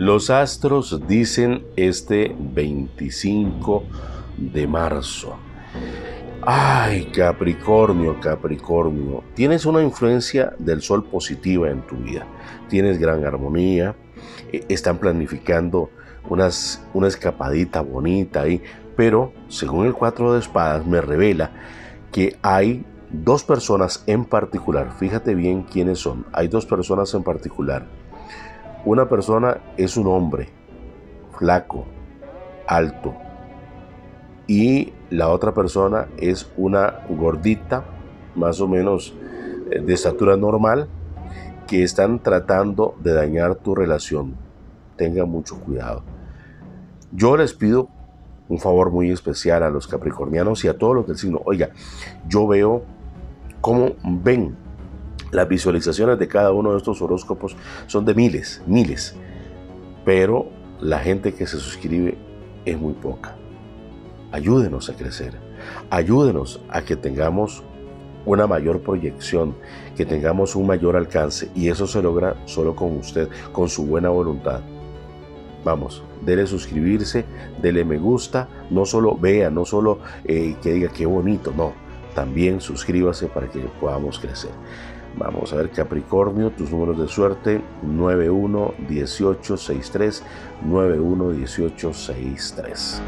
Los astros dicen este 25 de marzo. Ay, Capricornio, Capricornio, tienes una influencia del sol positiva en tu vida. Tienes gran armonía, e, están planificando unas, una escapadita bonita ahí, pero según el 4 de espadas me revela que hay dos personas en particular, fíjate bien quiénes son, hay dos personas en particular. Una persona es un hombre, flaco, alto, y la otra persona es una gordita, más o menos eh, de estatura normal, que están tratando de dañar tu relación. Tenga mucho cuidado. Yo les pido un favor muy especial a los capricornianos y a todos los del signo. Oiga, yo veo cómo ven las visualizaciones de cada uno de estos horóscopos son de miles, miles. Pero la gente que se suscribe es muy poca. Ayúdenos a crecer. Ayúdenos a que tengamos una mayor proyección, que tengamos un mayor alcance. Y eso se logra solo con usted, con su buena voluntad. Vamos, dele suscribirse, dele me gusta, no solo vea, no solo eh, que diga qué bonito, no, también suscríbase para que podamos crecer. Vamos a ver Capricornio, tus números de suerte 91 18 63 91 18 63.